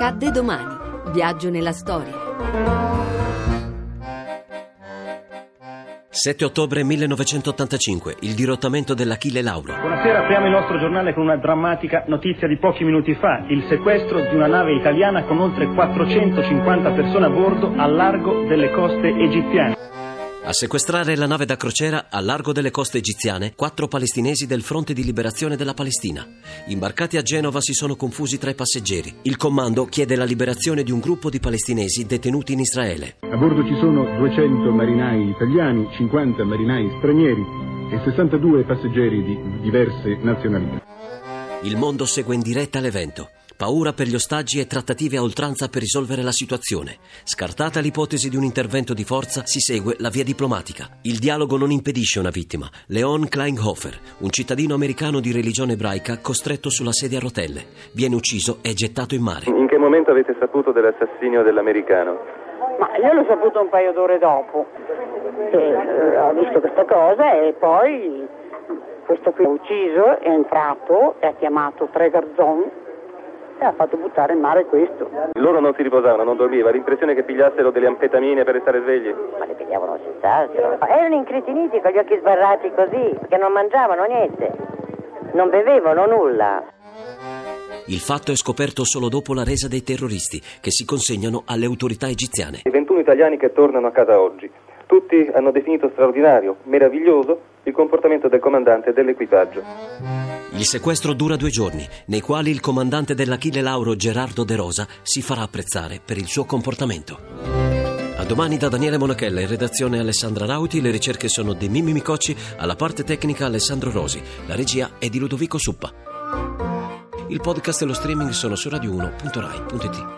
Accadde domani. Viaggio nella storia. 7 ottobre 1985, il dirottamento dell'Achille Lauro. Buonasera, apriamo il nostro giornale con una drammatica notizia di pochi minuti fa, il sequestro di una nave italiana con oltre 450 persone a bordo al largo delle coste egiziane. A sequestrare la nave da crociera al largo delle coste egiziane quattro palestinesi del Fronte di Liberazione della Palestina. Imbarcati a Genova si sono confusi tra i passeggeri. Il comando chiede la liberazione di un gruppo di palestinesi detenuti in Israele. A bordo ci sono 200 marinai italiani, 50 marinai stranieri e 62 passeggeri di diverse nazionalità. Il mondo segue in diretta l'evento. Paura per gli ostaggi e trattative a oltranza per risolvere la situazione. Scartata l'ipotesi di un intervento di forza, si segue la via diplomatica. Il dialogo non impedisce una vittima. Leon Kleinhofer, un cittadino americano di religione ebraica costretto sulla sedia a rotelle. Viene ucciso e gettato in mare. In che momento avete saputo dell'assassinio dell'americano? Ma io l'ho saputo un paio d'ore dopo. E, eh, ho visto questa cosa e poi questo qui è ucciso, è entrato e ha chiamato tre garzoni e ha fatto buttare in mare questo. Loro non si riposavano, non dormivano, l'impressione che pigliassero delle amfetamine per restare svegli? Ma le pigliavano senz'altro. Erano incretiniti con gli occhi sbarrati così, perché non mangiavano niente, non bevevano nulla. Il fatto è scoperto solo dopo la resa dei terroristi, che si consegnano alle autorità egiziane. I 21 italiani che tornano a casa oggi. Tutti hanno definito straordinario, meraviglioso, il comportamento del comandante e dell'equipaggio. Il sequestro dura due giorni, nei quali il comandante dell'Achille Lauro Gerardo De Rosa si farà apprezzare per il suo comportamento. A domani da Daniele Monachella, in redazione Alessandra Rauti, le ricerche sono di Mimmi Micocci, alla parte tecnica Alessandro Rosi, la regia è di Ludovico Suppa. Il podcast e lo streaming sono su radio1.rai.it.